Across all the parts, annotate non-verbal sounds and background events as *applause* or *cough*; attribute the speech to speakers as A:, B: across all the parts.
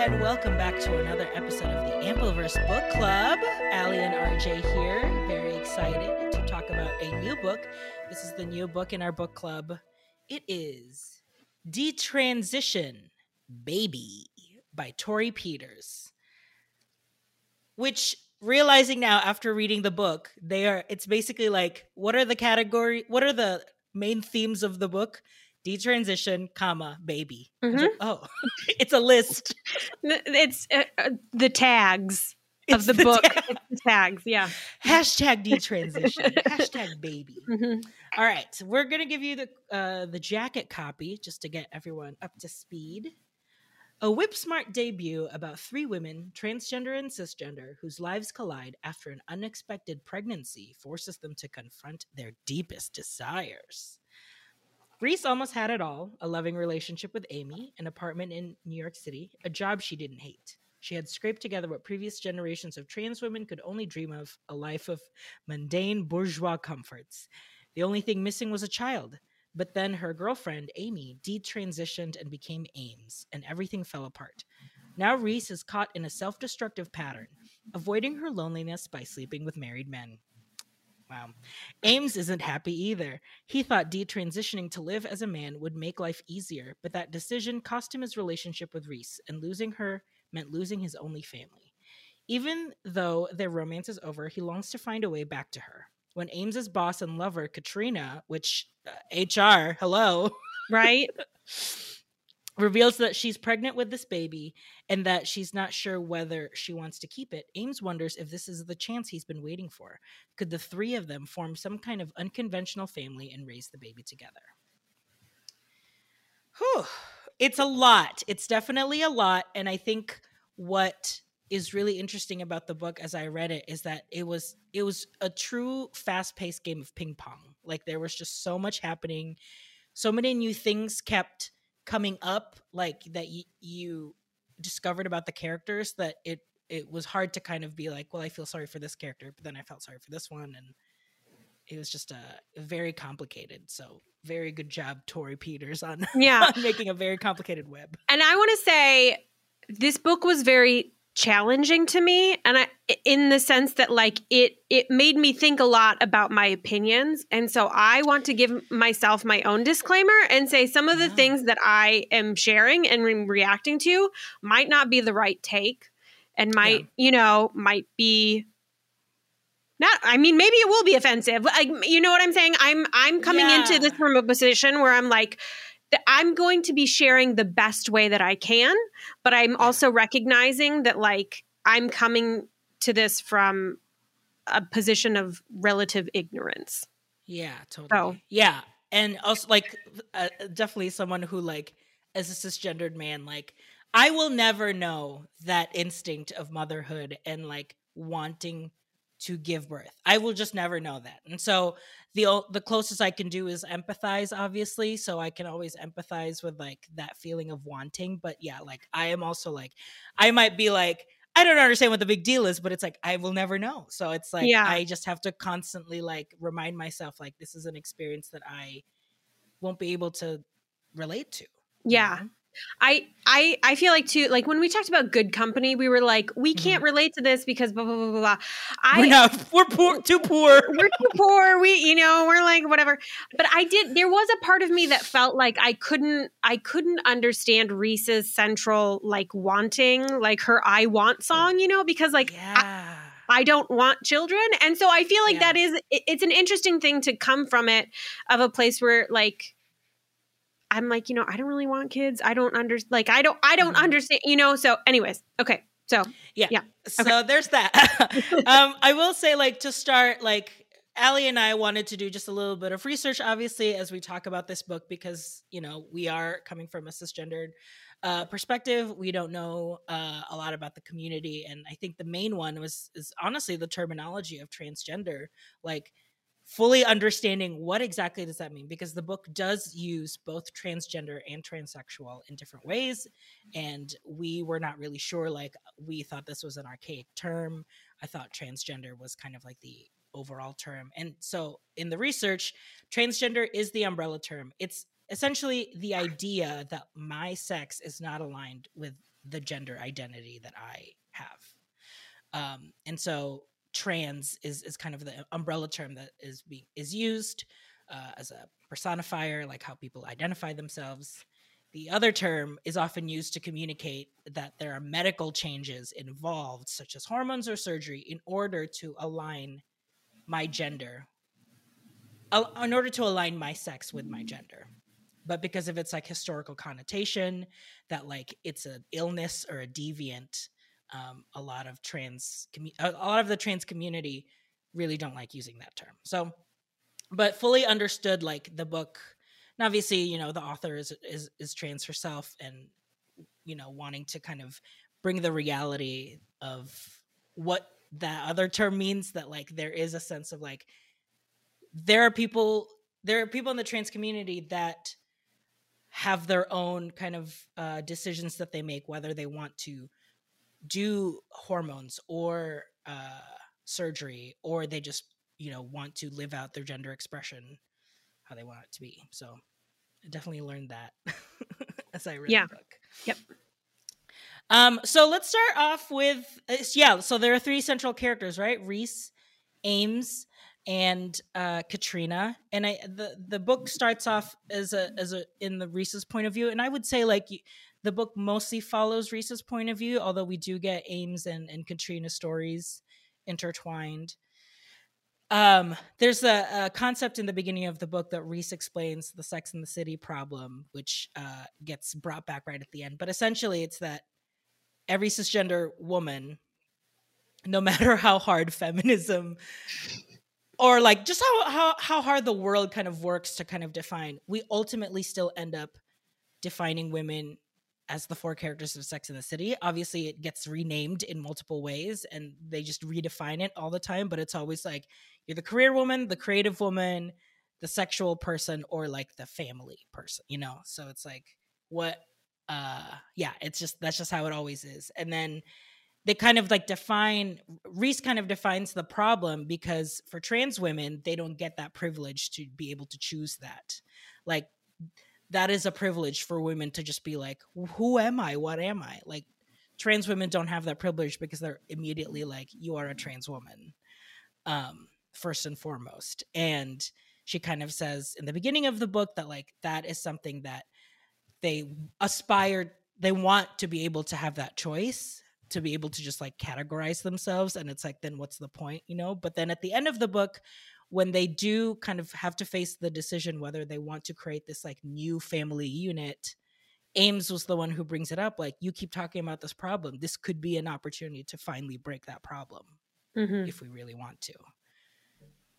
A: and welcome back to another episode of the Ampliverse Book Club. Allie and RJ here, very excited to talk about a new book. This is the new book in our book club. It is Detransition Baby by Torrey Peters. Which realizing now after reading the book, they are it's basically like what are the category what are the main themes of the book? Detransition comma baby
B: Mhm.
A: like, oh *laughs* it's a list *laughs*
B: It's uh, uh, the tags *laughs*
A: It's
B: of the,
A: the
B: book.
A: tag.
B: It's the tags, yeah.
A: hashtag detransition hashtag baby
B: Mhm.
A: all right so we're gonna give you the uh the jacket copy just to get everyone up to speed a whip smart debut about three women transgender and cisgender whose lives collide after an unexpected pregnancy forces them to confront their deepest desires Reese almost had it all a loving relationship with Amy, an apartment in New York City, a job she didn't hate. She had scraped together what previous generations of trans women could only dream of a life of mundane bourgeois comforts. The only thing missing was a child. But then her girlfriend, Amy, detransitioned and became Ames, and everything fell apart. Now Reese is caught in a self destructive pattern, avoiding her loneliness by sleeping with married men. Wow. Ames isn't happy either. He thought detransitioning to live as a man would make life easier, but that decision cost him his relationship with Reese, and losing her meant losing his only family. Even though their romance is over, he longs to find a way back to her. When Ames's boss and lover, Katrina, which uh, HR, hello,
B: Right? *laughs*
A: reveals that she's pregnant with this baby and that she's not sure whether she wants to keep it. Ames wonders if this is the chance he's been waiting for. Could the three of them form some kind of unconventional family and raise the baby together? Whew. It's a lot. It's definitely a lot. And I think what is really interesting about the book as I read it is that it was it was a true fast-paced game of ping pong. Like there was just so much happening. So many new things kept coming up like that y- you discovered about the characters that it it was hard to kind of be like well i feel sorry for this character but then i felt sorry for this one and it was just uh, very complicated so very good job torrey peters on, *laughs*
B: Yeah.
A: on making a very complicated web
B: And I want to say this book was very challenging to me and I in the sense that like it it made me think a lot about my opinions and so I want to give myself my own disclaimer and say some of the
A: Yeah.
B: things that I am sharing and re- reacting to might not be the right take and might you know might be not i mean maybe it will be offensive like you know what i'm saying i'm i'm coming
A: Yeah.
B: into this from a position where i'm like i'm going to be sharing the best way that i can but i'm also recognizing that like i'm coming to this from a position of relative ignorance.
A: Yeah totally. Yeah and also like uh, definitely someone who like as a cisgendered man like i will never know that instinct of motherhood and like wanting to give birth i will just never know that and so the the closest i can do is empathize obviously so i can always empathize with like that feeling of wanting but yeah like i am also like i might be like i don't understand what the big deal is but it's like i will never know so it's like
B: Yeah.
A: i just have to constantly like remind myself like this is an experience that i won't be able to relate to you
B: yeah
A: know?
B: I I I feel like too like when we talked about good company, we were like, we
A: Mhm.
B: can't relate to this because blah blah blah blah blah. I
A: we're not we're poor too poor *laughs*
B: we're too poor. We you know we're like whatever. But I did. There was a part of me that felt like I couldn't I couldn't understand Reese's central like wanting like her I want song. You know because like. I,
A: yeah
B: I don't want children. And so I feel like
A: Yeah.
B: that is it's an interesting thing to come from it of a place where like I'm like, you know, I don't really want kids. I don't under like I don't I don't
A: Mhm.
B: understand, you know. So anyways, okay. So yeah. Yeah. Okay.
A: so there's that *laughs* um i will say like to start like Allie and I wanted to do just a little bit of research, obviously, as we talk about this book, because you know we are coming from a cisgendered uh, perspective. We don't know uh, a lot about the community, and I think the main one was is honestly the terminology of transgender, like fully understanding what exactly does that mean, because the book does use both transgender and transsexual in different ways, and we were not really sure. Like we thought this was an archaic term. I thought transgender was kind of like the overall term. And so in the research, transgender is the umbrella term. It's essentially the idea that my sex is not aligned with the gender identity that I have. Um, and so trans is is kind of the umbrella term that is being is used uh, as a personifier, like how people identify themselves. The other term is often used to communicate that there are medical changes involved, such as hormones or surgery, in order to align my gender, in order to align my sex with my gender. But because of its like historical connotation, that like it's an illness or a deviant, um, a lot of trans, a lot of the trans community really don't like using that term. So, but fully understood like the book and obviously you know the author is is is trans herself and you know wanting to kind of bring the reality of what that other term means that like there is a sense of like there are people there are people in the trans community that have their own kind of uh, decisions that they make whether they want to do hormones or uh, surgery or they just you know want to live out their gender expression how they want it to be so I definitely learned that *laughs* as I read
B: yeah.
A: the book.
B: Yep.
A: Um, so let's start off with uh, yeah. So there are three central characters, right? Reese, Ames, and uh, Katrina. And I the the book starts off as a as a in the Reese's point of view, and I would say like the book mostly follows Reese's point of view, although we do get Ames and and Katrina stories intertwined. Um, there's a, a, concept in the beginning of the book that Reese explains the Sex in the City problem, which uh, gets brought back right at the end. But essentially, it's that every cisgender woman, no *laughs* matter how hard feminism or like just how, how how hard the world kind of works to kind of define, we ultimately still end up defining women as the four characters of Sex in the City. Obviously, it gets renamed in multiple ways and they just redefine it all the time, but it's always like you're the career woman, the creative woman, the sexual person, or like the family person, you know? So it's like, what, uh, yeah, it's just, that's just how it always is. And then they kind of like define, Reese kind of defines the problem because for trans women, they don't get that privilege to be able to choose that. Like, that is a privilege for women to just be like, who am I? What am I? Like trans women don't have that privilege because they're immediately like, you are a trans woman. Um, first and foremost. And she kind of says in the beginning of the book that like that is something that they aspire they want to be able to have that choice to be able to just like categorize themselves and it's like then what's the point you know but then at the end of the book when they do kind of have to face the decision whether they want to create this like new family unit ames was the one who brings it up like you keep talking about this problem. This could be an opportunity to finally break that problem mm-hmm. if we really want to.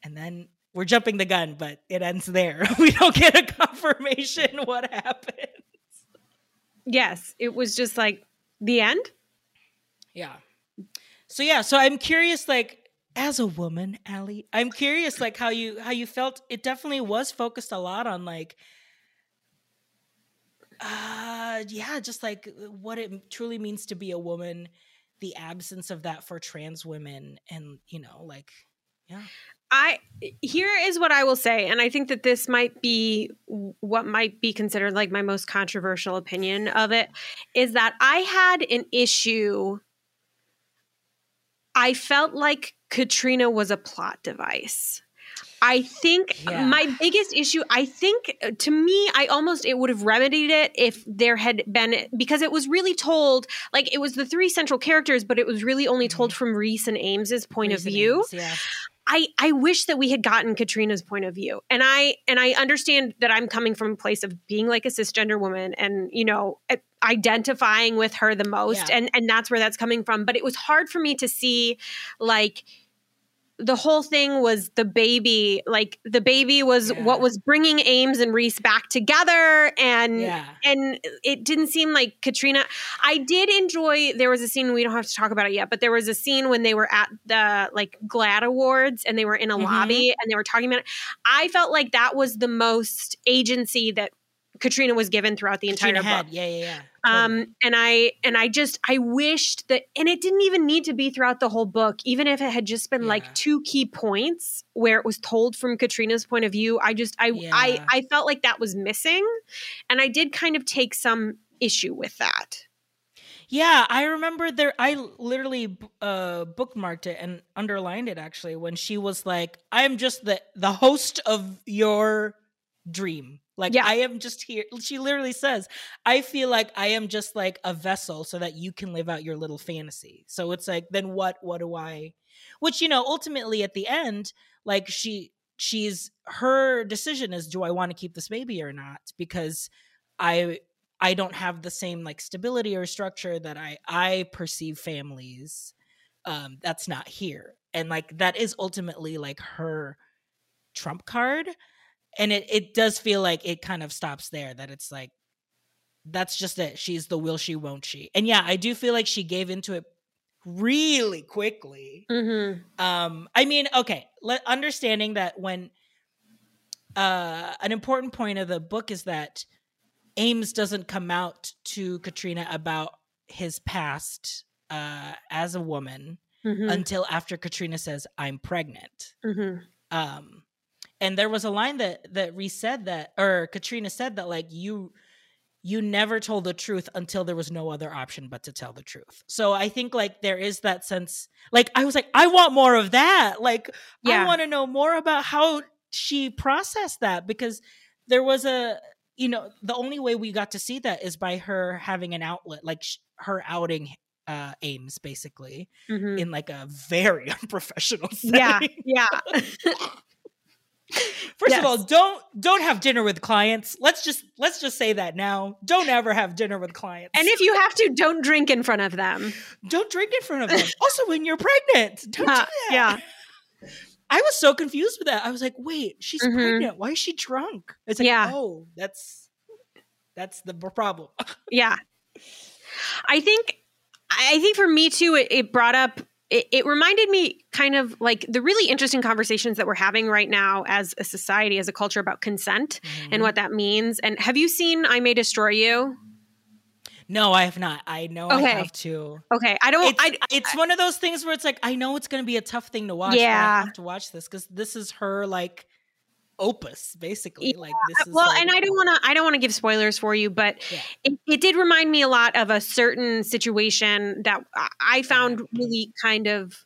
A: And then we're jumping the gun but it ends there. *laughs* We don't get a confirmation *laughs* what happens.
B: Yes it was just like the end?
A: Yeah. So yeah so i'm curious like as a woman, Allie, I'm curious like how you how you felt it definitely was focused a lot on like uh yeah, just like what it truly means to be a woman, the absence of that for trans women and you know, like yeah.
B: I here is what I will say, and I think that this might be what might be considered like my most controversial opinion of it is that I had an issue. I felt like Katrina was a plot device. I think yeah. my biggest issue, I think uh, to me, I almost, it would have remedied it if there had been, because it was really told, like it was the three central characters, but it was really only told mm-hmm. from Reese and Ames's point Reese of view. Ames, yeah. I, I wish that we had gotten Katrina's point of view. And I and I understand that I'm coming from a place of being like a cisgender woman and you know identifying with her the most yeah. and and that's where that's coming from, but it was hard for me to see like the whole thing was the baby like the baby was yeah. what was bringing ames and reese back together and yeah. and it didn't seem like katrina i did enjoy there was a scene we don't have to talk about it yet but there was a scene when they were at the like GLAAD awards and they were in a mm-hmm. lobby and they were talking about it i felt like that was the most agency that Katrina was given throughout the entire Katrina book.
A: Yeah, yeah, yeah.
B: Um, and I and I just I wished that, and it didn't even need to be throughout the whole book. Even if it had just been yeah. like two key points where it was told from Katrina's point of view, I just I yeah. I I felt like that was missing, and I did kind of take some issue with that.
A: Yeah, I remember there. I literally uh, bookmarked it and underlined it actually when she was like, "I am just the the host of your dream. Like
B: Yeah.
A: I am just here." She literally says, "I feel like I am just like a vessel so that you can live out your little fantasy." So it's like, then what? What do I? Which you know, ultimately at the end, like she she's her decision is, do I want to keep this baby or not? Because I I don't have the same like stability or structure that I I perceive families um that's not here. And like that is ultimately like her trump card and it it does feel like it kind of stops there that it's like that's just it. She's the will she won't she. And yeah, I do feel like she gave into it really quickly
B: Mm-hmm.
A: um i mean okay let, understanding that when uh an important point of the book is that ames doesn't come out to katrina about his past uh as a woman
B: Mm-hmm.
A: until after katrina says i'm pregnant
B: mm-hmm.
A: um and there was a line that that Reese said that or katrina said that like you you never told the truth until there was no other option but to tell the truth so i think like there is that sense like i was like i want more of that like i want to know more about how she processed that because there was a you know the only way we got to see that is by her having an outlet like sh- her outing uh ames basically
B: Mm-hmm.
A: in like a very *laughs* unprofessional setting.
B: Yeah. Yeah. *laughs* *laughs*
A: First of all, don't don't have dinner with clients. Let's just let's just say that now. Don't ever have dinner with clients.
B: And if you have to, don't drink in front of them.
A: don't drink in front of them. *laughs* also, when you're pregnant, don't
B: Uh,
A: do that.
B: yeah. *laughs*
A: I was so confused with that. I was like, wait, she's
B: Mhm.
A: pregnant. Why is she drunk? It's like,
B: Yeah.
A: oh, that's that's the problem.
B: Yeah. I think I think for me too, it, it brought up it, it reminded me kind of like the really interesting conversations that we're having right now as a society, as a culture about consent
A: Mm-hmm.
B: and what that means. And have you seen I May Destroy You?
A: no, I have not. I know I have to.
B: Okay. I don't
A: it's,
B: I
A: it's one of those things where it's like I know it's going to be a tough thing to watch. but I
B: Yeah.
A: have to watch this because this is her like opus, basically. Like this is
B: well
A: like,
B: and i don't want to i don't want to give spoilers for you but
A: Yeah.
B: it, it did remind me a lot of a certain situation that I- found really kind of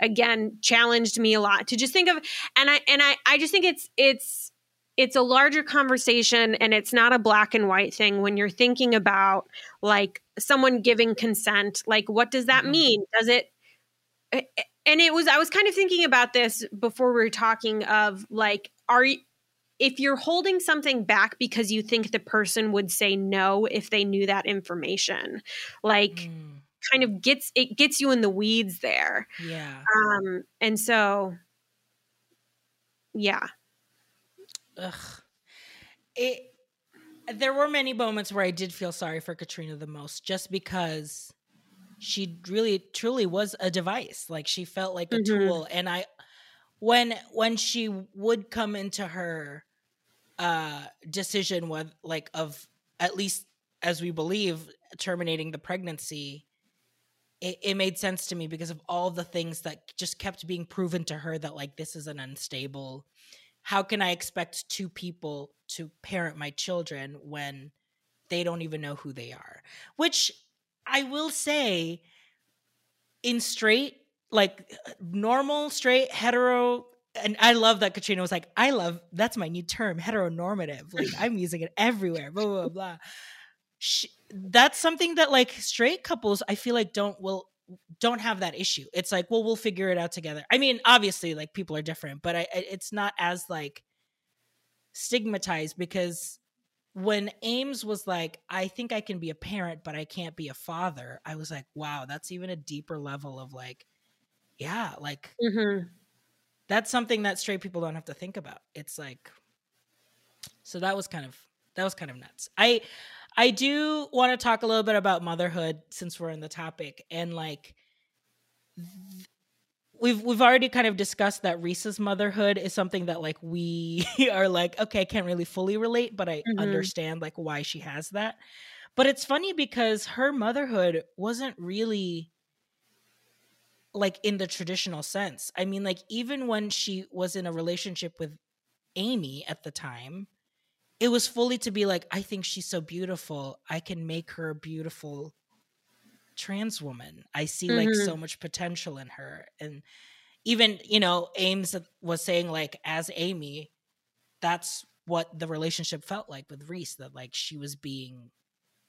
B: again challenged me a lot to just think of and i and i i just think it's it's it's a larger conversation and it's not a black and white thing when you're thinking about like someone giving consent like what does that
A: Mhm.
B: mean does it and it was i was kind of thinking about this before we were talking of like are you if you're holding something back because you think the person would say no if they knew that information like
A: Mm,
B: kind of gets it gets you in the weeds there
A: yeah.
B: um and so yeah
A: Ugh. It. There were many moments where I did feel sorry for Katrina the most, just because she really, truly was a device. Like she felt like a
B: Mhm.
A: tool, and I, when when she would come into her uh decision with like of at least as we believe terminating the pregnancy it, it made sense to me because of all the things that just kept being proven to her that like this is an unstable how can i expect two people to parent my children when they don't even know who they are which i will say in straight like normal straight hetero and I love that Katrina was like, I love that's my new term, heteronormative. Like I'm using it everywhere. Blah blah blah. blah. Sh that's something that like straight couples, I feel like don't will don't have that issue. It's like, well, we'll figure it out together. I mean, obviously, like people are different, but I it's not as like stigmatized because when Ames was like, I think I can be a parent, but I can't be a father. I was like, wow, that's even a deeper level of like, yeah, like
B: mm-hmm.
A: that's something that straight people don't have to think about. It's like so that was kind of that was kind of nuts. I I do want to talk a little bit about motherhood since we're in the topic and like th- we've we've already kind of discussed that Reese's motherhood is something that like we *laughs* are like okay, I can't really fully relate, but I
B: Mhm.
A: understand like why she has that. But it's funny because her motherhood wasn't really like in the traditional sense. I mean, like even when she was in a relationship with Amy at the time, it was fully to be like, I think she's so beautiful. I can make her beautiful trans woman. I see like
B: Mhm.
A: so much potential in her. And even, you know, Ames was saying like as Amy, that's what the relationship felt like with Reese, that like she was being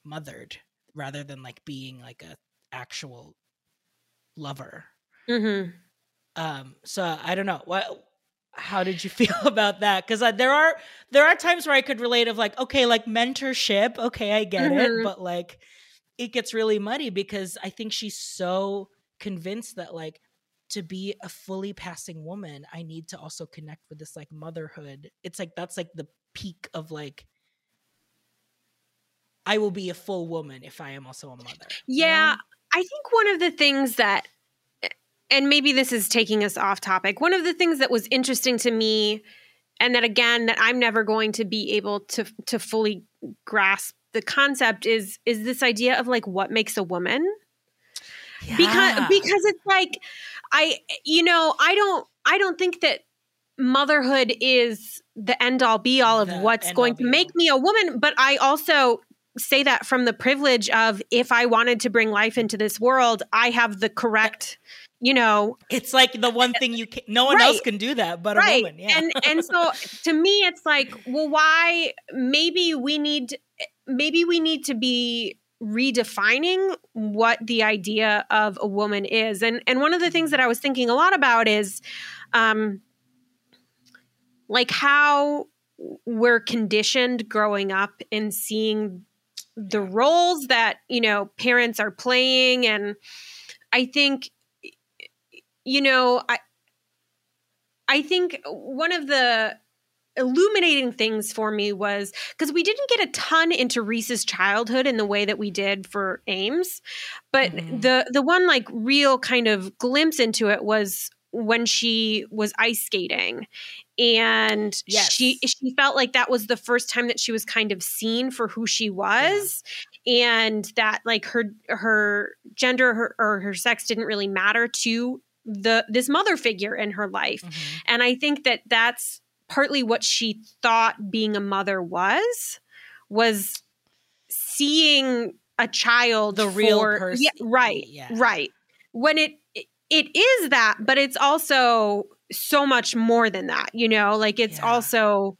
A: mothered rather than like being like a actual lover.
B: hmm
A: Um, so I don't know what. How did you *laughs* feel about that? Because uh, there are there are times where I could relate of like, okay, like mentorship, okay, I get
B: Mhm.
A: it, but like it gets really muddy because I think she's so convinced that like to be a fully passing woman, I need to also connect with this like motherhood. It's like that's like the peak of like I will be a full woman if I am also a mother.
B: Yeah,
A: know?
B: I think one of the things that, and maybe this is taking us off topic, one of the things that was interesting to me, and that again, that I'm never going to be able to to fully grasp the concept is is this idea of like what makes a woman because
A: Yeah.
B: because it's like I you know I don't I don't think that motherhood is the end all be all of
A: The
B: what's going to make me a woman but I also say that from the privilege of if I wanted to bring life into this world I have the correct you know
A: It's like the one thing you can no one else can do that but a
B: right
A: woman. Yeah.
B: and and so to me it's like well why maybe we need maybe we need to be redefining what the idea of a woman is. And and one of the things that i was thinking a lot about is um like how we're conditioned growing up and seeing the roles that you know parents are playing. And i think you know i I think one of the illuminating things for me was because we didn't get a ton into Reese's childhood in the way that we did for Ames, but
A: Mhm.
B: the the one like real kind of glimpse into it was when she was ice skating and
A: Yes.
B: she she felt like that was the first time that she was kind of seen for who she was and that like her her gender her, or her sex didn't really matter to the this mother figure in her life
A: Mhm.
B: and I think that that's partly what she thought being a mother was, was seeing a child
A: The real
B: for-
A: person.
B: Yeah, right,
A: Yeah.
B: right. When it it is that, but it's also so much more than that. You know, like it's
A: Yeah.
B: also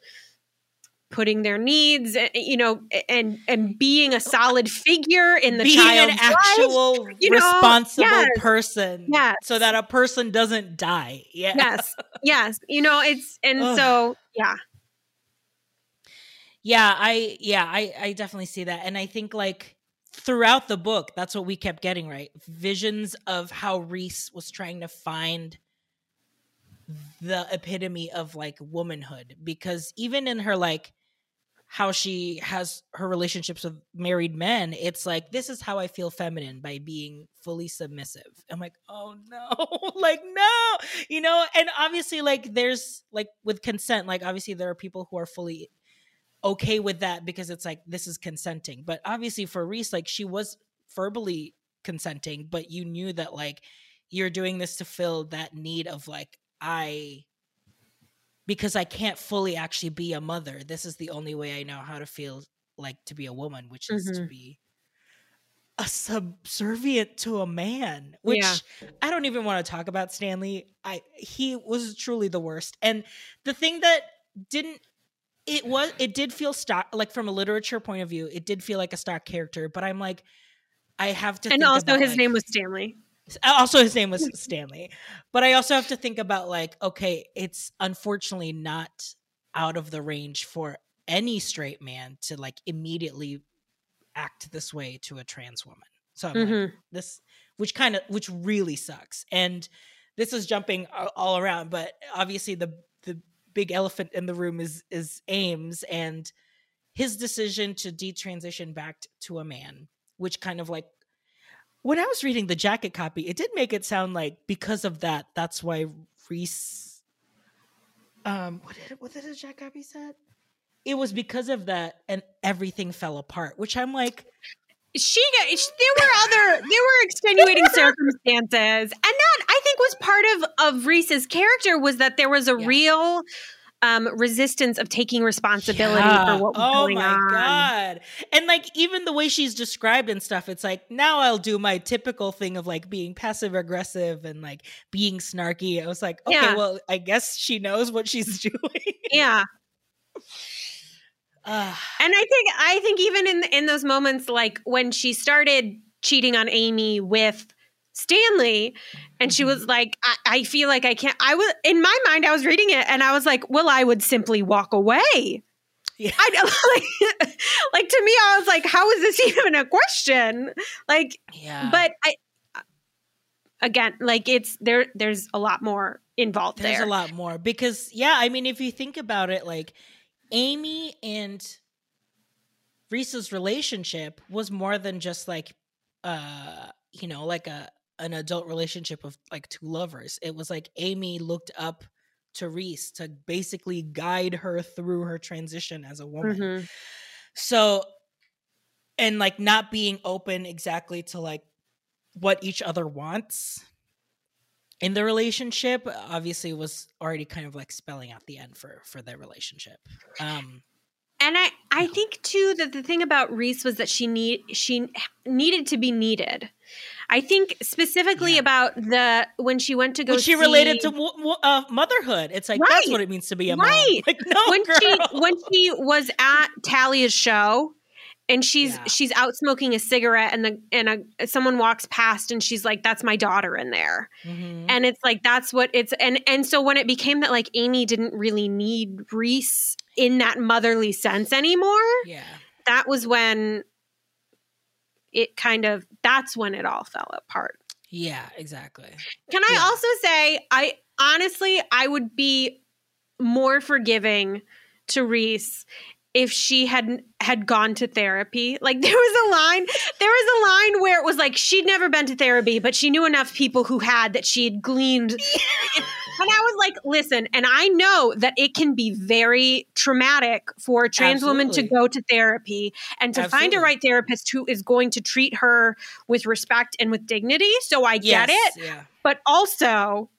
B: putting their needs, eh, you know, and and being a solid figure in the
A: being
B: child's
A: an
B: life.
A: actual
B: know,
A: responsible
B: yes,
A: person
B: yes.
A: so that a person doesn't die yeah
B: Yes, yes. You know, it's and
A: Ugh.
B: so yeah.
A: yeah i yeah i i definitely see that and i think like throughout the book that's what we kept getting right visions of how reese was trying to find the epitome of like womanhood because even in her like how she has her relationships with married men it's like this is how i feel feminine by being fully submissive. I'm like oh no. *laughs* Like no! You know and obviously like there's like with consent like obviously there are people who are fully okay with that because it's like this is consenting. But obviously for reese like she was verbally consenting but you knew that like you're doing this to fill that need of like i because i can't fully actually be a mother this is the only way i know how to feel like to be a woman which is to
B: Mhm.
A: be a subservient to a man which
B: Yeah.
A: i don't even want to talk about stanley i he was truly the worst and the thing that didn't it was it did feel stock like from a literature point of view it did feel like a stock character but i'm like i have to
B: And also
A: about,
B: his
A: like-
B: name was Stanley.
A: Also his name was stanley. But i also have to think about like okay it's unfortunately not out of the range for any straight man to like immediately act this way to a trans woman. So i'm like
B: mm-hmm.
A: this which kind of which really sucks. And this is jumping all around but obviously the the big elephant in the room is is ames and his decision to detransition back to a man which kind of like when i was reading the jacket copy it did make it sound like because of that that's why reese um what did what did the jacket copy said it was because of that and everything fell apart which i'm like
B: She got, sh- there were other there were extenuating *laughs* circumstances, and that I think was part of of Reese's character was that there was a
A: Yeah.
B: real um, resistance of taking responsibility
A: Yeah.
B: for what was
A: oh
B: going
A: my
B: on.
A: god and like even the way she's described and stuff it's like now i'll do my typical thing of like being passive aggressive and like being snarky i was like okay
B: Yeah.
A: well i guess she knows what she's *laughs* doing
B: Yeah.
A: Ugh. *sighs*
B: And I think I think even in in those moments, like when she started cheating on Amy with Stanley, and she
A: Mhm.
B: was like, I, "I feel like I can't." I was in my mind, I was reading it, and I was like, "Well, I would simply walk away."
A: Yeah.
B: I *laughs* like, like to me, I was like, "How is this *laughs* even a question?" Like,
A: yeah
B: but I again, like it's there. There's a lot more involved
A: there's
B: there.
A: a lot more because yeah i mean if you think about it like amy and reese's relationship was more than just like uh you know like a an adult relationship of like two lovers. It was like amy looked up to reese to basically guide her through her transition as a woman.
B: Mhm.
A: so and like not being open exactly to like what each other wants in the relationship obviously was already kind of like spelling out the end for for their relationship. Um
B: And I, I think too that the thing about Reese was that she need she needed to be needed. I think specifically
A: Yeah.
B: about the when she went to go.
A: when she related to uh, motherhood it's like that's what it means to be a
B: Right.
A: mom *laughs* like no
B: when
A: girl.
B: she when she was at Talia's show and she's
A: Yeah.
B: she's out smoking a cigarette and the and a someone walks past and she's like that's my daughter in there
A: Mhm.
B: and it's like that's what it's and and so when it became that like Amy didn't really need Reese in that motherly sense anymore
A: yeah.
B: that was when it kind of that's when it all fell apart.
A: Yeah exactly.
B: Can i
A: Yeah.
B: also say i honestly i would be more forgiving to reese if she hadn't had gone to therapy. Like *laughs* there was a line there was a line where it was like she'd never been to therapy but she knew enough people who had that she had gleaned *laughs* and I was like, listen, and I know that it can be very traumatic for a trans woman to go to therapy and to find a right therapist who is going to treat her with respect and with dignity. So I get
A: Yes,
B: it.
A: yeah
B: But also,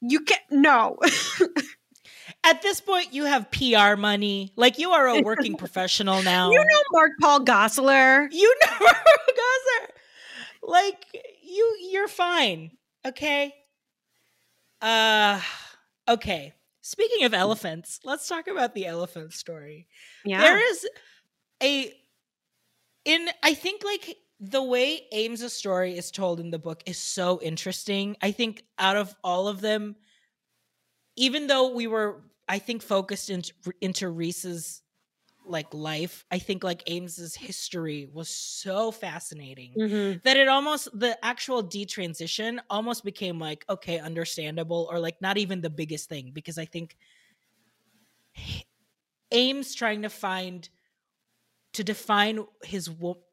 B: you can no. *laughs*
A: at this point you have pr money like you are a working *laughs* professional now
B: you know Mark Paul Gosselaar.
A: You know *laughs* Gaza. Like you you're fine. Okay? Uh okay. Speaking of elephants, let's talk about the elephant story.
B: Yeah.
A: There is a in I think like the way Ames' story is told in the book is so interesting. I think out of all of them, even though we were, I think, focused into, into Reese's like life, I think like Ames's history was so fascinating
B: Mhm.
A: that it almost the actual detransition almost became like okay, understandable, or like not even the biggest thing because I think Ames trying to find to define his wo-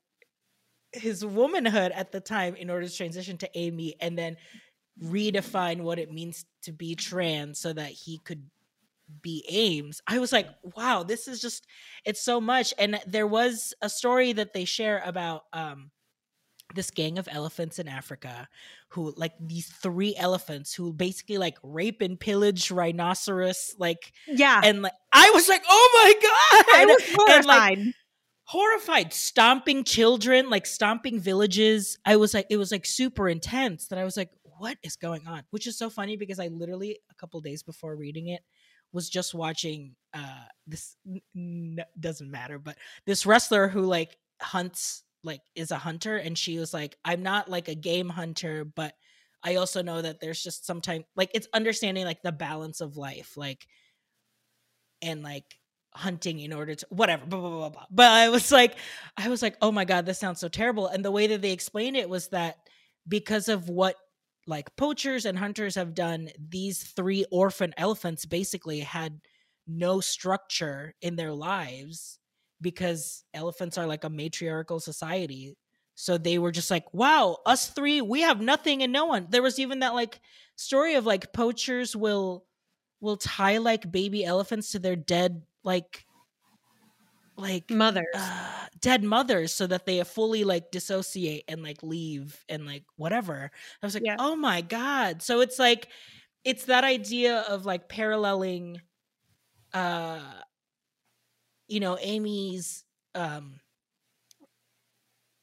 A: his womanhood at the time in order to transition to Amy and then redefine what it means to be trans so that he could be Ames. I was like, wow, this is just it's so much. And there was a story that they share about um this gang of elephants in Africa who like these three elephants who basically like rape and pillage rhinoceros like
B: Yeah.
A: and like I was like, oh my god.
B: I was *laughs*
A: And, like,
B: horrified.
A: horrified stomping children like stomping villages i was like it was like super intense that i was like what is going on which is so funny because i literally a couple days before reading it was just watching uh this n- doesn't matter but this wrestler who like hunts like is a hunter and she was like i'm not like a game hunter but i also know that there's just sometimes like it's understanding like the balance of life like and like hunting in order to whatever blah, blah, blah, blah. but i was like i was like oh my god this sounds so terrible and the way that they explained it was that because of what like poachers and hunters have done these three orphan elephants basically had no structure in their lives because elephants are like a matriarchal society. So they were just like wow us three we have nothing and no one. There was even that like story of like poachers will will tie like baby elephants to their dead like like
B: Mothers.
A: uh, dead mothers so that they fully like dissociate and like leave and like whatever. I was like,
B: Yeah.
A: oh my god. So it's like it's that idea of like paralleling uh you know amy's um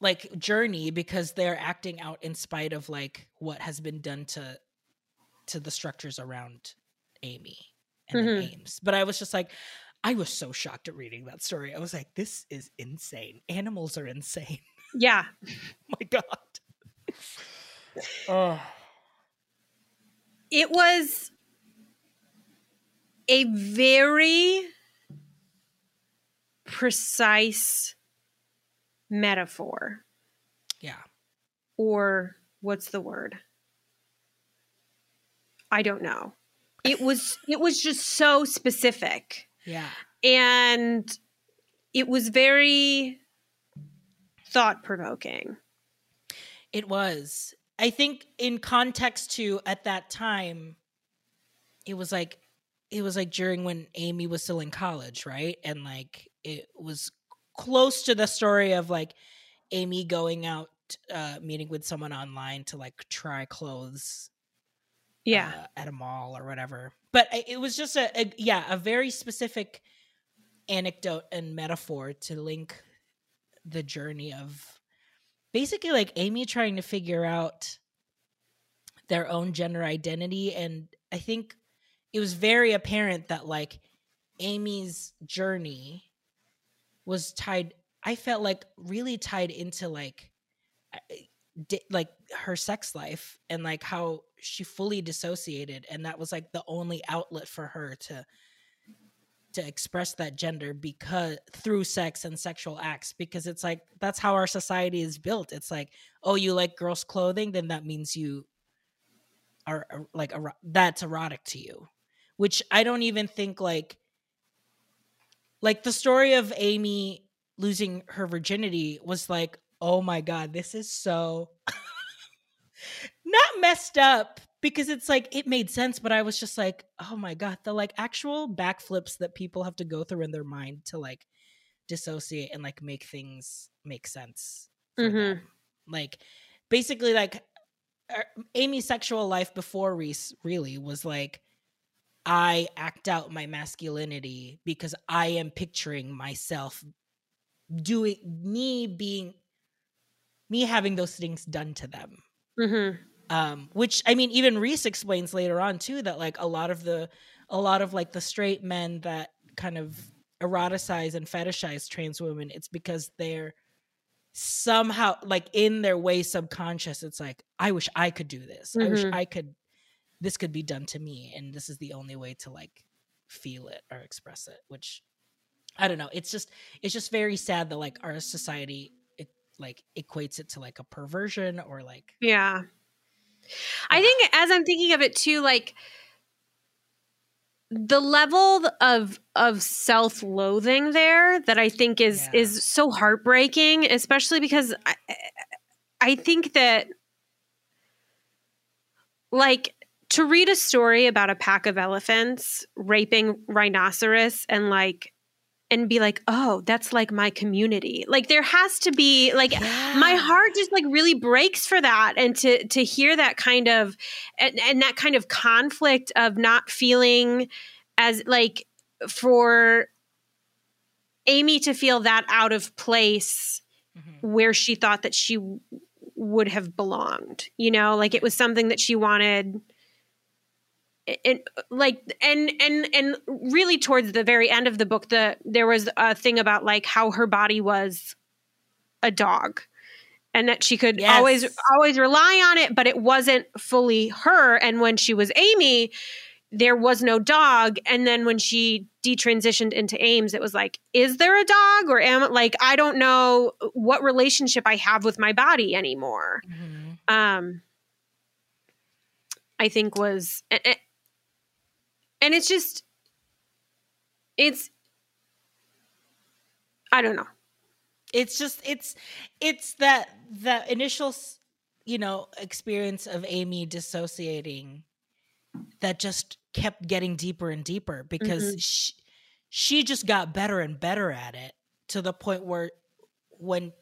A: like journey because they're acting out in spite of like what has been done to to the structures around amy and
B: Mhm.
A: the aims but i was just like i was so shocked at reading that story i was like this is insane animals are insane *laughs*
B: Yeah.
A: Oh my god oh
B: It was a very precise metaphor.
A: yeah
B: Or what's the word? I don't know. It was it was just so specific.
A: Yeah
B: and it was very thought provoking.
A: It was. I think in context to at that time, it was like it was like during when Amy was still in college, right? And like it was close to the story of like Amy going out uh meeting with someone online to like try clothes
B: Yeah.
A: uh, at a mall or whatever. But it was just a, a yeah, a very specific anecdote and metaphor to link the journey of basically like Amy trying to figure out their own gender identity and I think it was very apparent that like Amy's journey was tied I felt like really tied into like like her sex life and like how she fully dissociated and that was like the only outlet for her to to express that gender because through sex and sexual acts because it's like that's how our society is built. It's like oh you like girls clothing then that means you are er- like that's erotic to you which i don't even think like like the story of amy losing her virginity was like oh my god this is so *laughs* not messed up because it's like it made sense but i was just like oh my god the like actual backflips that people have to go through in their mind to like dissociate and like make things make sense
B: Mhm.
A: like basically like uh, amy's sexual life before reese really was like i act out my masculinity because i am picturing myself doing me being me having those things done to them
B: Mm-hmm.
A: Um which i mean even reese explains later on too that like a lot of the a lot of like the straight men that kind of eroticize and fetishize trans women it's because they're somehow like in their way subconscious it's like i wish i could do this i wish
B: Mhm.
A: i could this could be done to me and this is the only way to like feel it or express it which i don't know it's just it's just very sad that like our society it like equates it to like a perversion or like
B: Yeah. I think as I'm thinking of it too, like the level of of self-loathing there that I think is
A: Yeah.
B: is so heartbreaking, especially because I, I think that like to read a story about a pack of elephants raping rhinoceros and like and be like, "Oh, that's like my community." Like there has to be like my heart just like really breaks for that and to to hear that kind of and, and that kind of conflict of not feeling as like for amy to feel that out of place
A: Mhm.
B: where she thought that she w- would have belonged you know like it was something that she wanted and like and and and really towards the very end of the book the there was a thing about like how her body was a dog and that she could always
A: Yes.
B: always rely on it but it wasn't fully her and when she was amy there was no dog and then when she detransitioned into ames it was like is there a dog or am like i don't know what relationship i have with my body anymore
A: Mhm.
B: um i think was and, it's just it's i don't know
A: it's just it's it's that the initial you know experience of amy dissociating that just kept getting deeper and deeper because
B: Mhm.
A: she, she just got better and better at it to the point where when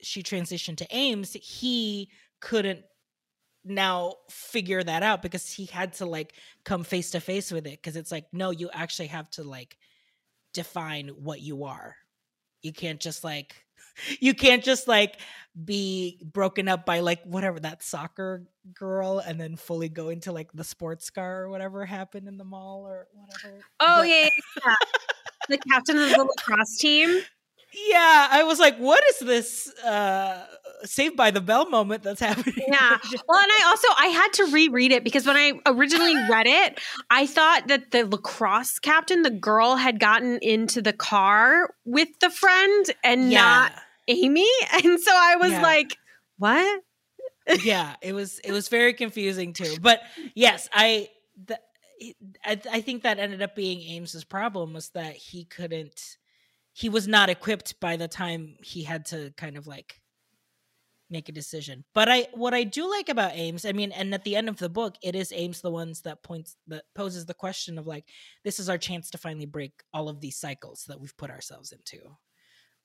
A: she transitioned to ames he couldn't now figure that out because he had to like come face to face with it because it's like no you actually have to like define what you are. You can't just like *laughs* you can't just like be broken up by like whatever that soccer girl and then fully go into like the sports car or whatever happened in the mall or whatever.
B: Oh but- yeah, yeah. the captain of the lacrosse team. *laughs*
A: Yeah, I was like, what is this uh Saved by the Bell moment that's happening?
B: Yeah. *laughs* Well, and I also I had to reread it because when I originally *gasps* read it, I thought that the lacrosse captain, the girl had gotten into the car with the friend and yeah. not Amy. *laughs* And so I was yeah. like, what? *laughs*
A: yeah, it was it was very confusing too. But yes, I the, I, I think that ended up being Ames's problem was that he couldn't he was not equipped by the time he had to kind of like make a decision. But I what I do like about Ames, I mean, and at the end of the book, it is Ames the ones that points that poses the question of like, this is our chance to finally break all of these cycles that we've put ourselves into.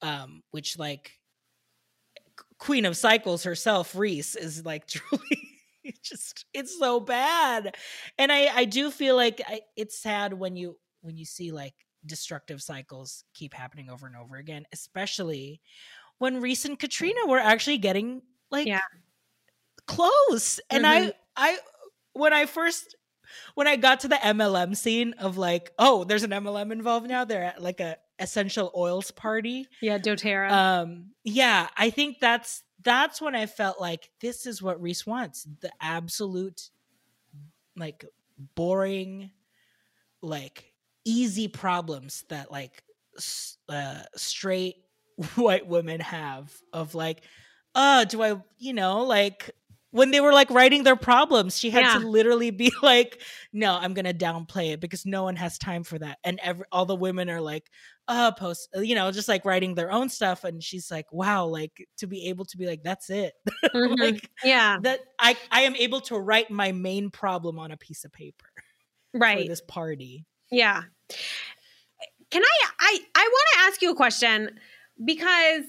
A: Um, which like Queen of Cycles herself, Reese, is like *laughs* truly just it's so bad. And I I do feel like I, it's sad when you when you see like destructive cycles keep happening over and over again, especially when and Katrina were actually getting like yeah. close. And mm-hmm. I I when I first when I got to the MLM scene of like, oh, there's an MLM involved now. They're at like a essential oils party.
B: Yeah, doTERRA.
A: Um, yeah, I think that's that's when I felt like this is what Reese wants. The absolute like boring, like easy problems that like uh, straight *laughs* white women have of like, uh, do I, you know, like when they were like writing their problems, she had yeah. to literally be *laughs* like, "No, I'm gonna downplay it because no one has time for that." And every all the women are like, "Uh, post," you know, just like writing their own stuff. And she's like, "Wow, like to be able to be like, that's it, *laughs*
B: mm-hmm. like,
A: yeah, that I I am able to write my main problem on a piece of paper,
B: right?
A: this party,
B: yeah." Can I? I I want to ask you a question because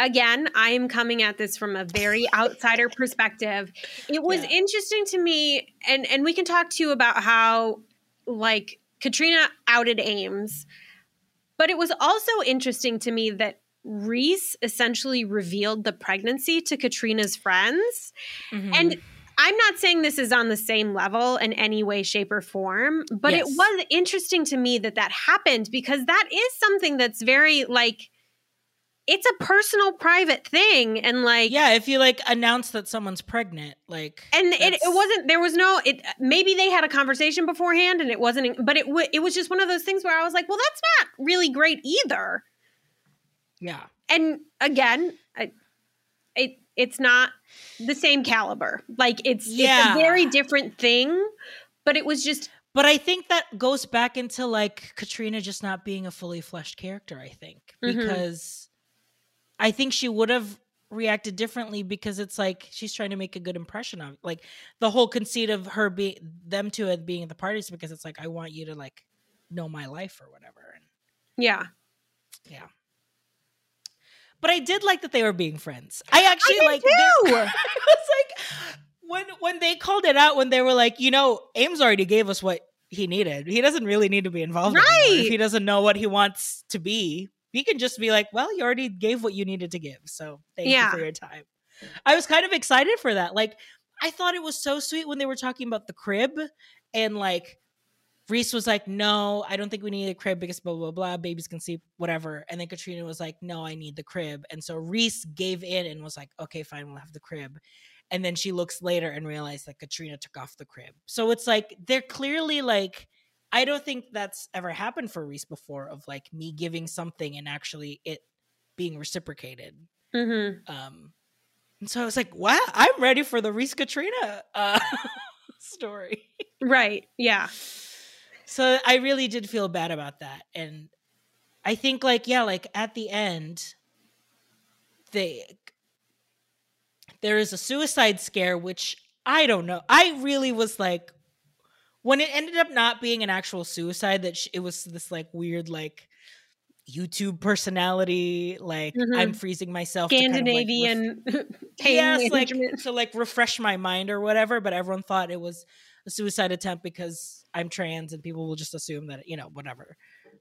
B: again, I am coming at this from a very outsider perspective. It was yeah. interesting to me, and and we can talk to you about how like Katrina outed Ames, but it was also interesting to me that Reese essentially revealed the pregnancy to Katrina's friends, mm-hmm. and. I'm not saying this is on the same level in any way, shape, or form, but yes. it was interesting to me that that happened because that is something that's very like it's a personal private thing and like
A: yeah if you like announce that someone's pregnant like
B: and it, it wasn't there was no it maybe they had a conversation beforehand and it wasn't but it w- it was just one of those things where i was like well that's not really great either
A: yeah
B: and again I, it it's not the same caliber like it's yeah. it's a very different thing but it was just
A: but I think that goes back into like Katrina just not being a fully fleshed character, I think. Mm-hmm. Because I think she would have reacted differently because it's like she's trying to make a good impression of like the whole conceit of her being them two being at the parties because it's like I want you to like know my life or whatever. And
B: yeah.
A: Yeah. But I did like that they were being friends. I actually
B: I
A: like
B: too. *laughs*
A: I was like when when they called it out when they were like, you know, Ames already gave us what he needed. He doesn't really need to be involved right. if he doesn't know what he wants to be he can just be like, well, you already gave what you needed to give. So thank yeah. you for your time. I was kind of excited for that. Like, I thought it was so sweet when they were talking about the crib and like Reese was like, no, I don't think we need a crib because blah, blah, blah. Babies can sleep, whatever. And then Katrina was like, no, I need the crib. And so Reese gave in and was like, okay, fine, we'll have the crib. And then she looks later and realized that Katrina took off the crib. So it's like, they're clearly like, I don't think that's ever happened for Reese before of like me giving something and actually it being reciprocated.
B: Mm-hmm.
A: Um, and so I was like, wow, I'm ready for the Reese Katrina uh, *laughs* story.
B: Right. Yeah.
A: So I really did feel bad about that. And I think like, yeah, like at the end, they there is a suicide scare, which I don't know. I really was like, when it ended up not being an actual suicide that sh- it was this like weird like youtube personality like mm-hmm. i'm freezing myself
B: scandinavian
A: kind of, like, ref- *laughs* yes like to like refresh my mind or whatever but everyone thought it was a suicide attempt because i'm trans and people will just assume that you know whatever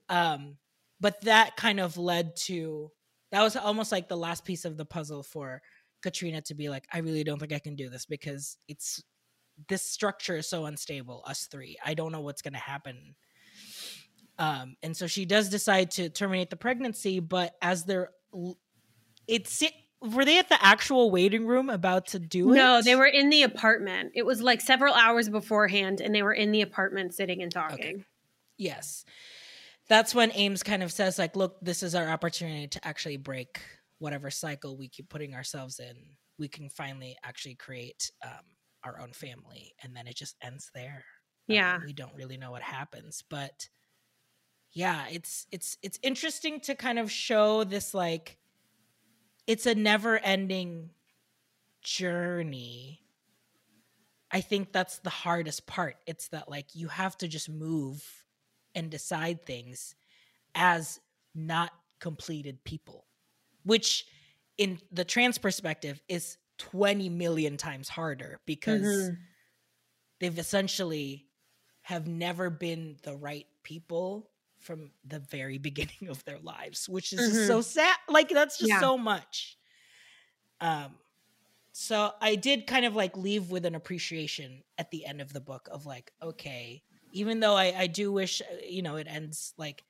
A: Um, but that kind of led to that was almost like the last piece of the puzzle for Katrina to be like, I really don't think I can do this because it's this structure is so unstable, us three. I don't know what's gonna happen. Um, and so she does decide to terminate the pregnancy, but as they're it's were they at the actual waiting room about to do
B: it? No, they were in the apartment. It was like several hours beforehand, and they were in the apartment sitting and talking. Okay.
A: Yes. That's when Ames kind of says, like, look, this is our opportunity to actually break whatever cycle we keep putting ourselves in. We can finally actually create um, our own family. And then it just ends there.
B: Yeah. Um,
A: we don't really know what happens. But yeah, it's it's it's interesting to kind of show this like it's a never ending journey. I think that's the hardest part. It's that like you have to just move and decide things as not completed people, which in the trans perspective is 20 million times harder because mm-hmm. they've essentially have never been the right people from the very *laughs* beginning of their lives, which is mm-hmm. so sad. Like that's just yeah. so much. Um so I did kind of like leave with an appreciation at the end of the book of like, okay, even though I, I do wish, uh, you know, it ends like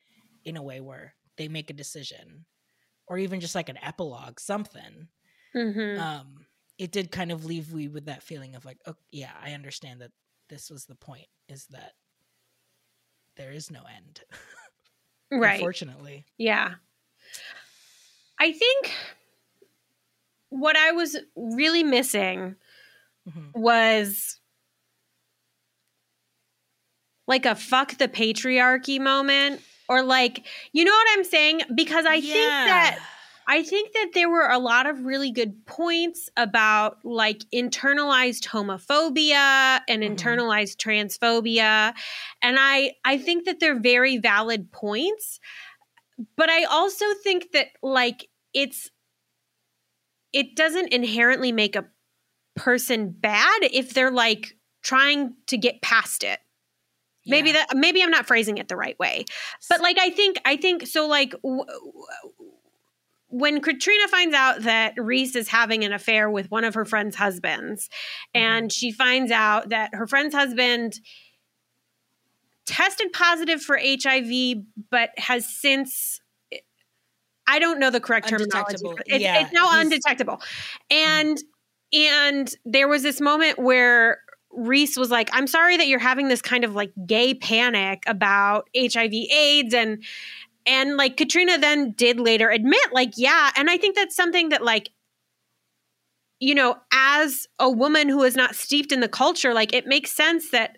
A: in a way where they make a decision or even just like an epilogue, something. Mm-hmm. Um, it did kind of leave me with that feeling of like, oh, yeah, I understand that this was the point is that there is no end. *laughs*
B: right.
A: Unfortunately.
B: Yeah. I think what I was really missing mm-hmm. was like a fuck the patriarchy moment or like you know what I'm saying because I yeah. think that I think that there were a lot of really good points about like internalized homophobia and mm-hmm. internalized transphobia and I I think that they're very valid points but I also think that like it's it doesn't inherently make a person bad if they're like trying to get past it yeah. maybe that maybe i'm not phrasing it the right way but like i think i think so like w- when Katrina finds out that Reese is having an affair with one of her friend's husbands, mm-hmm. and she finds out that her friend's husband tested positive for HIV, but has since I don't know the correct terminology. It's, yeah, it's now undetectable. And mm-hmm. and there was this moment where Reese was like, I'm sorry that you're having this kind of like gay panic about HIV AIDS and and like Katrina then did later admit like yeah, and I think that's something that like you know, as a woman who is not steeped in the culture, like it makes sense that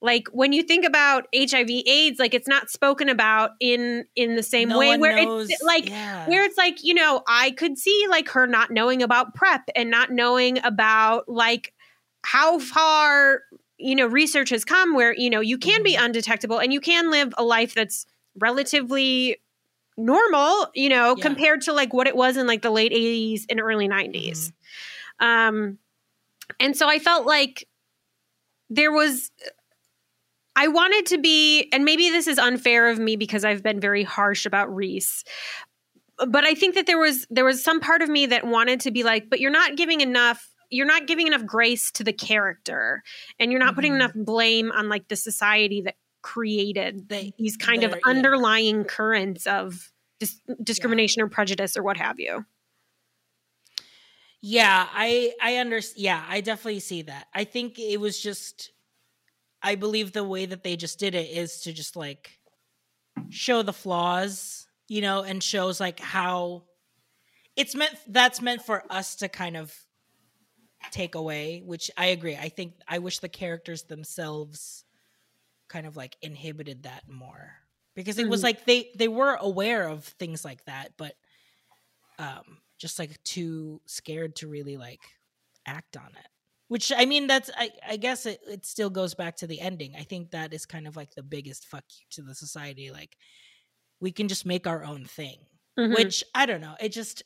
B: like when you think about hiv aids like it's not spoken about in in the same no way where knows. it's like yeah. where it's like you know i could see like her not knowing about prep and not knowing about like how far you know research has come where you know you can be mm-hmm. undetectable and you can live a life that's relatively normal you know yeah. compared to like what it was in like the late 80s and early 90s mm-hmm. um and so i felt like there was I wanted to be, and maybe this is unfair of me because I've been very harsh about Reese. But I think that there was there was some part of me that wanted to be like, but you're not giving enough you're not giving enough grace to the character and you're not mm-hmm. putting enough blame on like the society that created the, these kind of underlying yeah. currents of dis- discrimination yeah. or prejudice or what have you
A: yeah i i understand yeah i definitely see that i think it was just i believe the way that they just did it is to just like show the flaws you know and shows like how it's meant that's meant for us to kind of take away, which I agree. I think I wish the characters themselves kind of like inhibited that more because it was mm-hmm. like they they were aware of things like that, but um just like too scared to really like act on it. Which I mean, that's I, I guess it, it still goes back to the ending. I think that is kind of like the biggest fuck you to the society. Like we can just make our own thing. Mm-hmm. Which I don't know. It just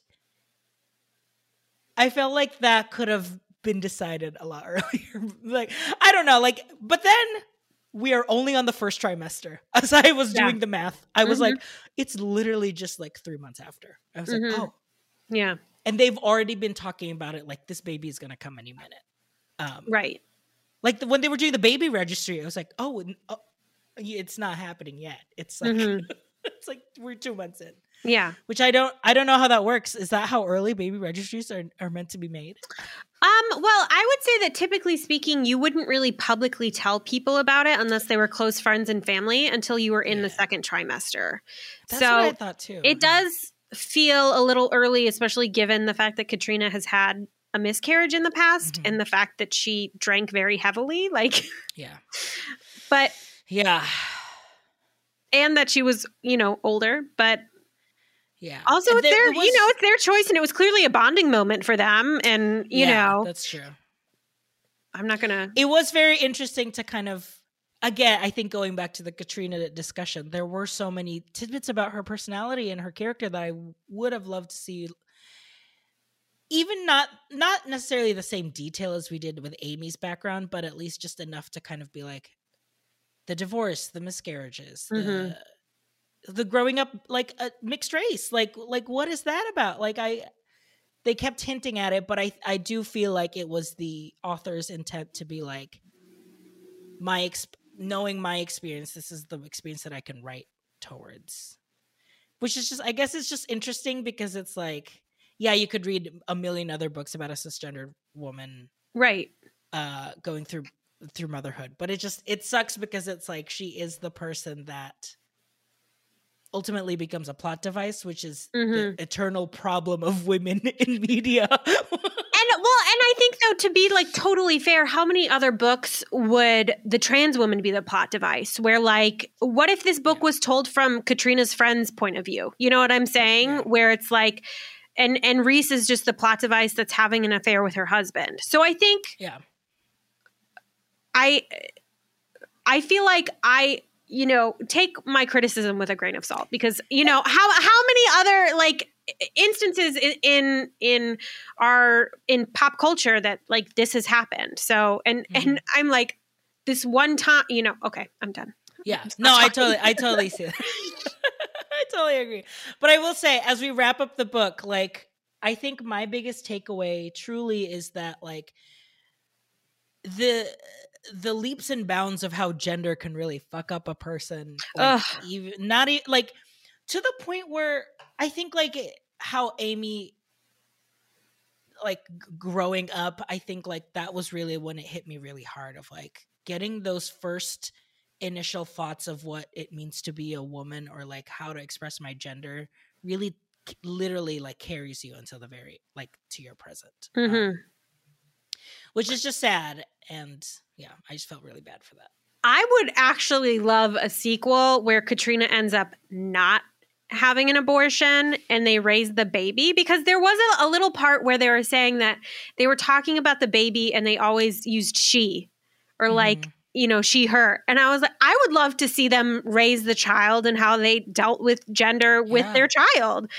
A: I felt like that could have been decided a lot *laughs* earlier. like I don't know, like but then we are only on the first trimester. *laughs* As I was
B: Yeah.
A: doing the math, I was
B: Mhm.
A: like, it's literally just like three months after. I was
B: Mhm.
A: like, oh,
B: Yeah.
A: and they've already been talking about it like this baby is gonna come any minute. Um,
B: Right.
A: like the, when they were doing the baby registry, I was like, oh, oh, it's not happening yet. It's like
B: Mhm. *laughs*
A: it's like we're two months in,
B: Yeah.
A: which I don't I don't know how that works. Is that how early baby registries are are meant to be made?
B: Um, well, I would say that typically speaking, you wouldn't really publicly tell people about it unless they were close friends and family until you were in the second trimester.
A: That's
B: so
A: what I thought too.
B: it does feel a little early, especially given the fact that Katrina has had a miscarriage in the past
A: Mhm.
B: and the fact that she drank very heavily. *laughs* Like,
A: Yeah,
B: but,
A: yeah,
B: and that she was, you know, older, but
A: yeah.
B: also
A: And
B: it's
A: there-
B: their,
A: it
B: you know, it's their choice and it was clearly a bonding moment for them. And, you
A: Yeah,
B: know,
A: that's true.
B: I'm not going to,
A: it was very interesting to kind of again i think going back to the katrina discussion there were so many tidbits about her personality and her character that i would have loved to see even not not necessarily the same detail as we did with amy's background but at least just enough to kind of be like the divorce the miscarriages
B: Mhm.
A: the, the growing up like a mixed race like like what is that about like i they kept hinting at it but i i do feel like it was the author's intent to be like my ex- knowing my experience this is the experience that i can write towards which is just i guess it's just interesting because it's like yeah you could read a million other books about a cisgendered woman
B: right.
A: uh going through through motherhood but it just it sucks because it's like she is the person that ultimately becomes a plot device which is
B: Mhm.
A: the eternal problem of women *laughs* in media
B: And well, and I think though to be like totally fair, how many other books would the trans woman be the plot device? Where like, what if this book
A: Yeah.
B: was told from Katrina's friend's point of view? You know what I'm saying?
A: Yeah.
B: Where it's like, and and Reese is just the plot device that's having an affair with her husband. So I think
A: yeah
B: I I feel like I you know take my criticism with a grain of salt because you know how how many other like instances in in, in our in pop culture that like this has happened so and mm-hmm. and i'm like this one time you know okay i'm done
A: Yeah. *laughs* No, I totally I totally see that. *laughs* I totally agree. But I will say as we wrap up the book, like I think my biggest takeaway truly is that like the the leaps and bounds of how gender can really fuck up a person like, even not e- like to the point where I think like how Amy like growing up, I think like that was really when it hit me really hard of like getting those first initial thoughts of what it means to be a woman or like how to express my gender really literally like carries you until the very like to your present. Um,
B: hmm
A: which is just sad and yeah i just felt really bad for that
B: i would actually love a sequel where katrina ends up not having an abortion and they raise the baby because there was a, a little part where they were saying that they were talking about the baby and they always used she or like
A: Mhm.
B: you know she her and i was like i would love to see them raise the child and how they dealt with gender with
A: Yeah.
B: their child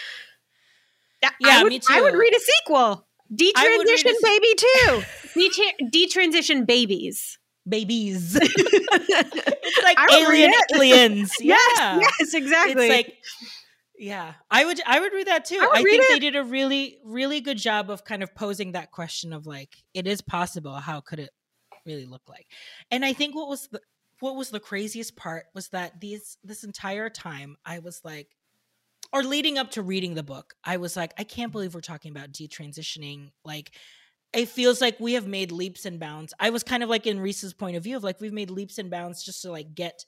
A: Yeah,
B: I would,
A: me too.
B: i would read a sequel
A: I would a
B: detransition baby too. *laughs* Det- detransition babies.
A: Babies. *laughs* It's like
B: I
A: alien
B: it.
A: aliens. *laughs* Yeah.
B: yes yes exactly.
A: It's like yeah. I would i would read that too.
B: I
A: i, think
B: it.
A: they did a really really good job of kind of posing that question of like it is possible. How could it really look like? And i think what was the what was the craziest part was that these this entire time i was like or leading up to reading the book i was like i can't believe we're talking about detransitioning like it feels like we have made leaps and bounds i was kind of like in reese's point of view of like we've made leaps and bounds just to like get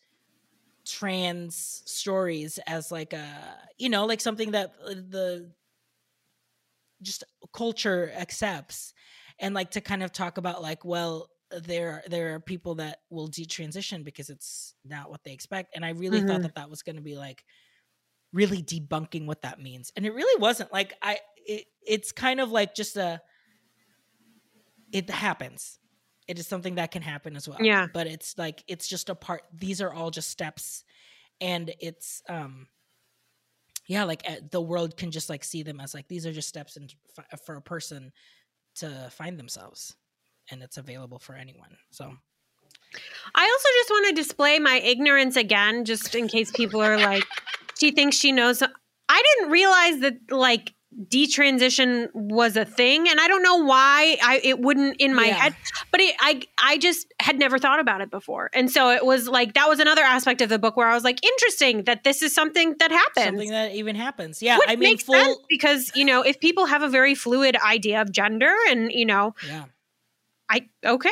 A: trans stories as like a you know like something that uh, the just culture accepts and like to kind of talk about like well there there are people that will detransition because it's not what they expect and i really thought
B: Mhm.
A: that that was going to be like really debunking what that means. And it really wasn't like i it, it's kind of like just a it happens. It is something that can happen as well.
B: Yeah.
A: but it's like it's just a part these are all just steps. And it's um yeah like uh, the world can just like see them as like these are just steps and f- for a person to find themselves. And it's available for anyone. So.
B: I also just want to display my ignorance again, just in case people are like, she thinks she knows. I didn't realize that like detransition was a thing and i don't know why i it wouldn't in my yeah. head but it, i i just had never thought about it before. And so it was like that was another aspect of the book where i was like interesting that this is something that happens.
A: Something that even happens. Yeah
B: Which
A: i
B: mean full because you know if people have a very fluid idea of gender and you know
A: yeah.
B: I okay.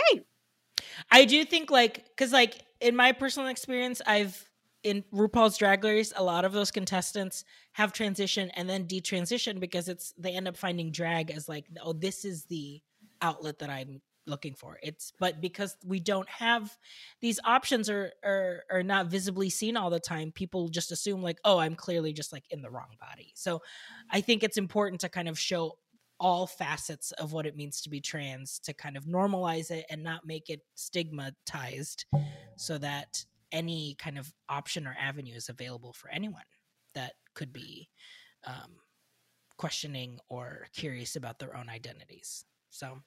A: I do think like because like in my personal experience i've in RuPaul's Drag Race, a lot of those contestants have transition and then detransition because it's they end up finding drag as like, oh, this is the outlet that I'm looking for. It's but because we don't have these options are are are not visibly seen all the time, people just assume like, oh, I'm clearly just like in the wrong body. So I think it's important to kind of show all facets of what it means to be trans to kind of normalize it and not make it stigmatized so that any kind of option or avenue is available for anyone that could be um, questioning or curious about their own identities. So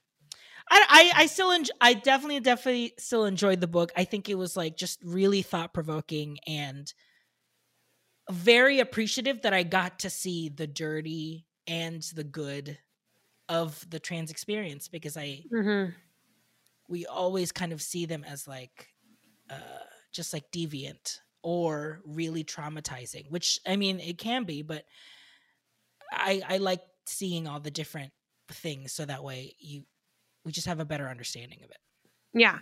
A: I, I, I still enjoy, I definitely definitely still enjoyed the book. I think it was like just really thought provoking and very appreciative that I got to see the dirty and the good of the trans experience because I mm-hmm. we always kind of see them as like uh just like deviant or really traumatizing, which I mean it can be, but I I like seeing all the different things so that way you we just have a better understanding of it.
B: Yeah.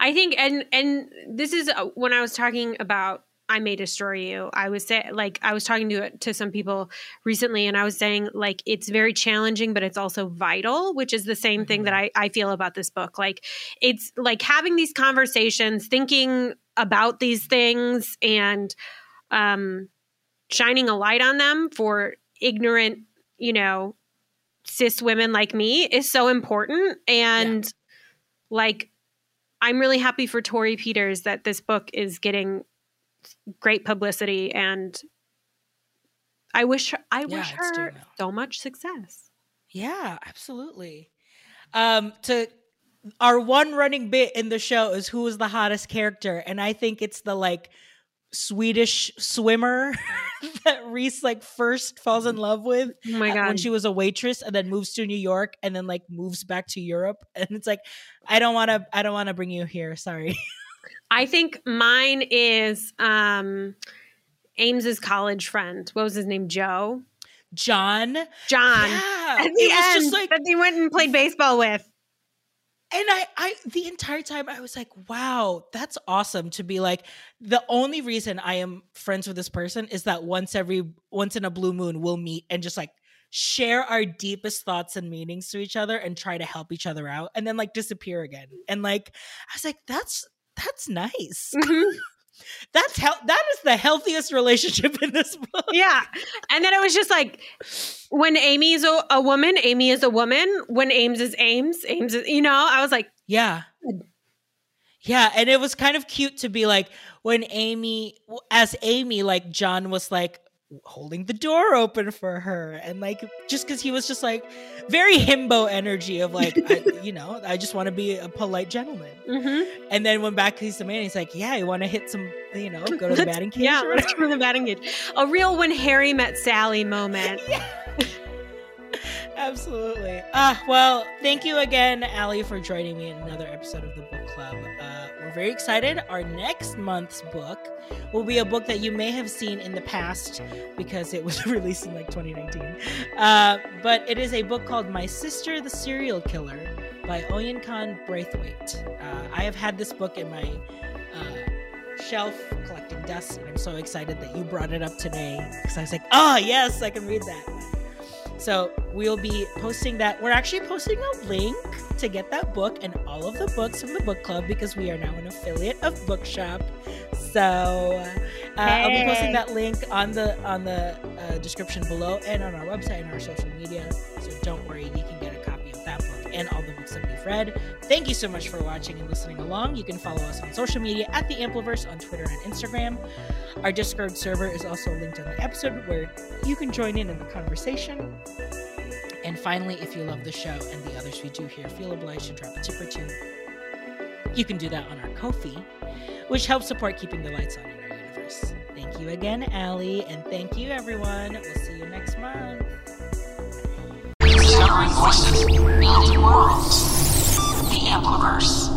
B: I think and and this is uh, when I was talking about I may destroy you. I was say like I was talking to to some people recently, and I was saying like it's very challenging, but it's also vital, which is the same thing that mm-hmm. I I feel about this book. Like it's like having these conversations, thinking about these things, and um, shining a light on them for ignorant, you know, cis women like me is so important. And yeah. like I'm really happy for Torrey Peters that this book is getting great publicity and I wish I yeah, wish her so much success.
A: Yeah, absolutely. Um to our one running bit in the show is who is the hottest character and I think it's the like Swedish swimmer *laughs* that Reese like first falls in love with
B: oh my God.
A: when she was a waitress and then moves to New York and then like moves back to Europe and it's like I don't want to I don't want to bring you here sorry *laughs*
B: I think mine is um Ames's college friend. What was his name? Joe.
A: John.
B: John.
A: Yeah.
B: At the end, just like that he went and played baseball with.
A: And I, I, the entire time I was like, wow, that's awesome to be like, the only reason I am friends with this person is that once every, once in a blue moon, we'll meet and just like share our deepest thoughts and meanings to each other and try to help each other out and then like disappear again. And like, I was like, that's, that's nice. Mm-hmm. That's how that is the healthiest relationship in this book.
B: Yeah. And then it was just like when Amy is a, a woman, Amy is a woman. When Ames is Ames, Ames is, you know, I was like,
A: yeah. Yeah. And it was kind of cute to be like, when Amy, as Amy, like John was like, holding the door open for her and like just because he was just like very himbo energy of like I, *laughs* you know i just want to be a polite gentleman mm-hmm. and then when back he's the man he's like yeah you want to hit some you know go to the batting cage
B: yeah let's go to the batting cage a real when harry met sally moment *laughs*
A: yeah. Absolutely uh well thank you again ali for joining me in another episode of the book club uh, we're very excited our next month's book will be a book that you may have seen in the past because it was *laughs* released in like 2019. Uh, but it is a book called My Sister the Serial Killer by Oyinkan Braithwaite. Uh, I have had this book in my uh, shelf collecting dust, and I'm so excited that you brought it up today because I was like, oh, yes, I can read that. So we'll be posting that. We're actually posting a link to get that book and all of the books from the book club because we are now an affiliate of Bookshop. So uh, hey. I'll be posting that link on the on the uh, description below and on our website and our social media. So don't worry, you can get a copy of that book and all the read. Thank you so much for watching and listening along. You can follow us on social media at the Ampliverse on Twitter and Instagram. Our Discord server is also linked on the episode where you can join in in the conversation. And finally, if you love the show and the others we do here, feel obliged to drop a tip or two You can do that on our Ko-fi, which helps support keeping the lights on in our universe. Thank you again, Allie, and thank you, everyone. We'll see you next month.
C: Discovering voices, worlds. Ampliverse.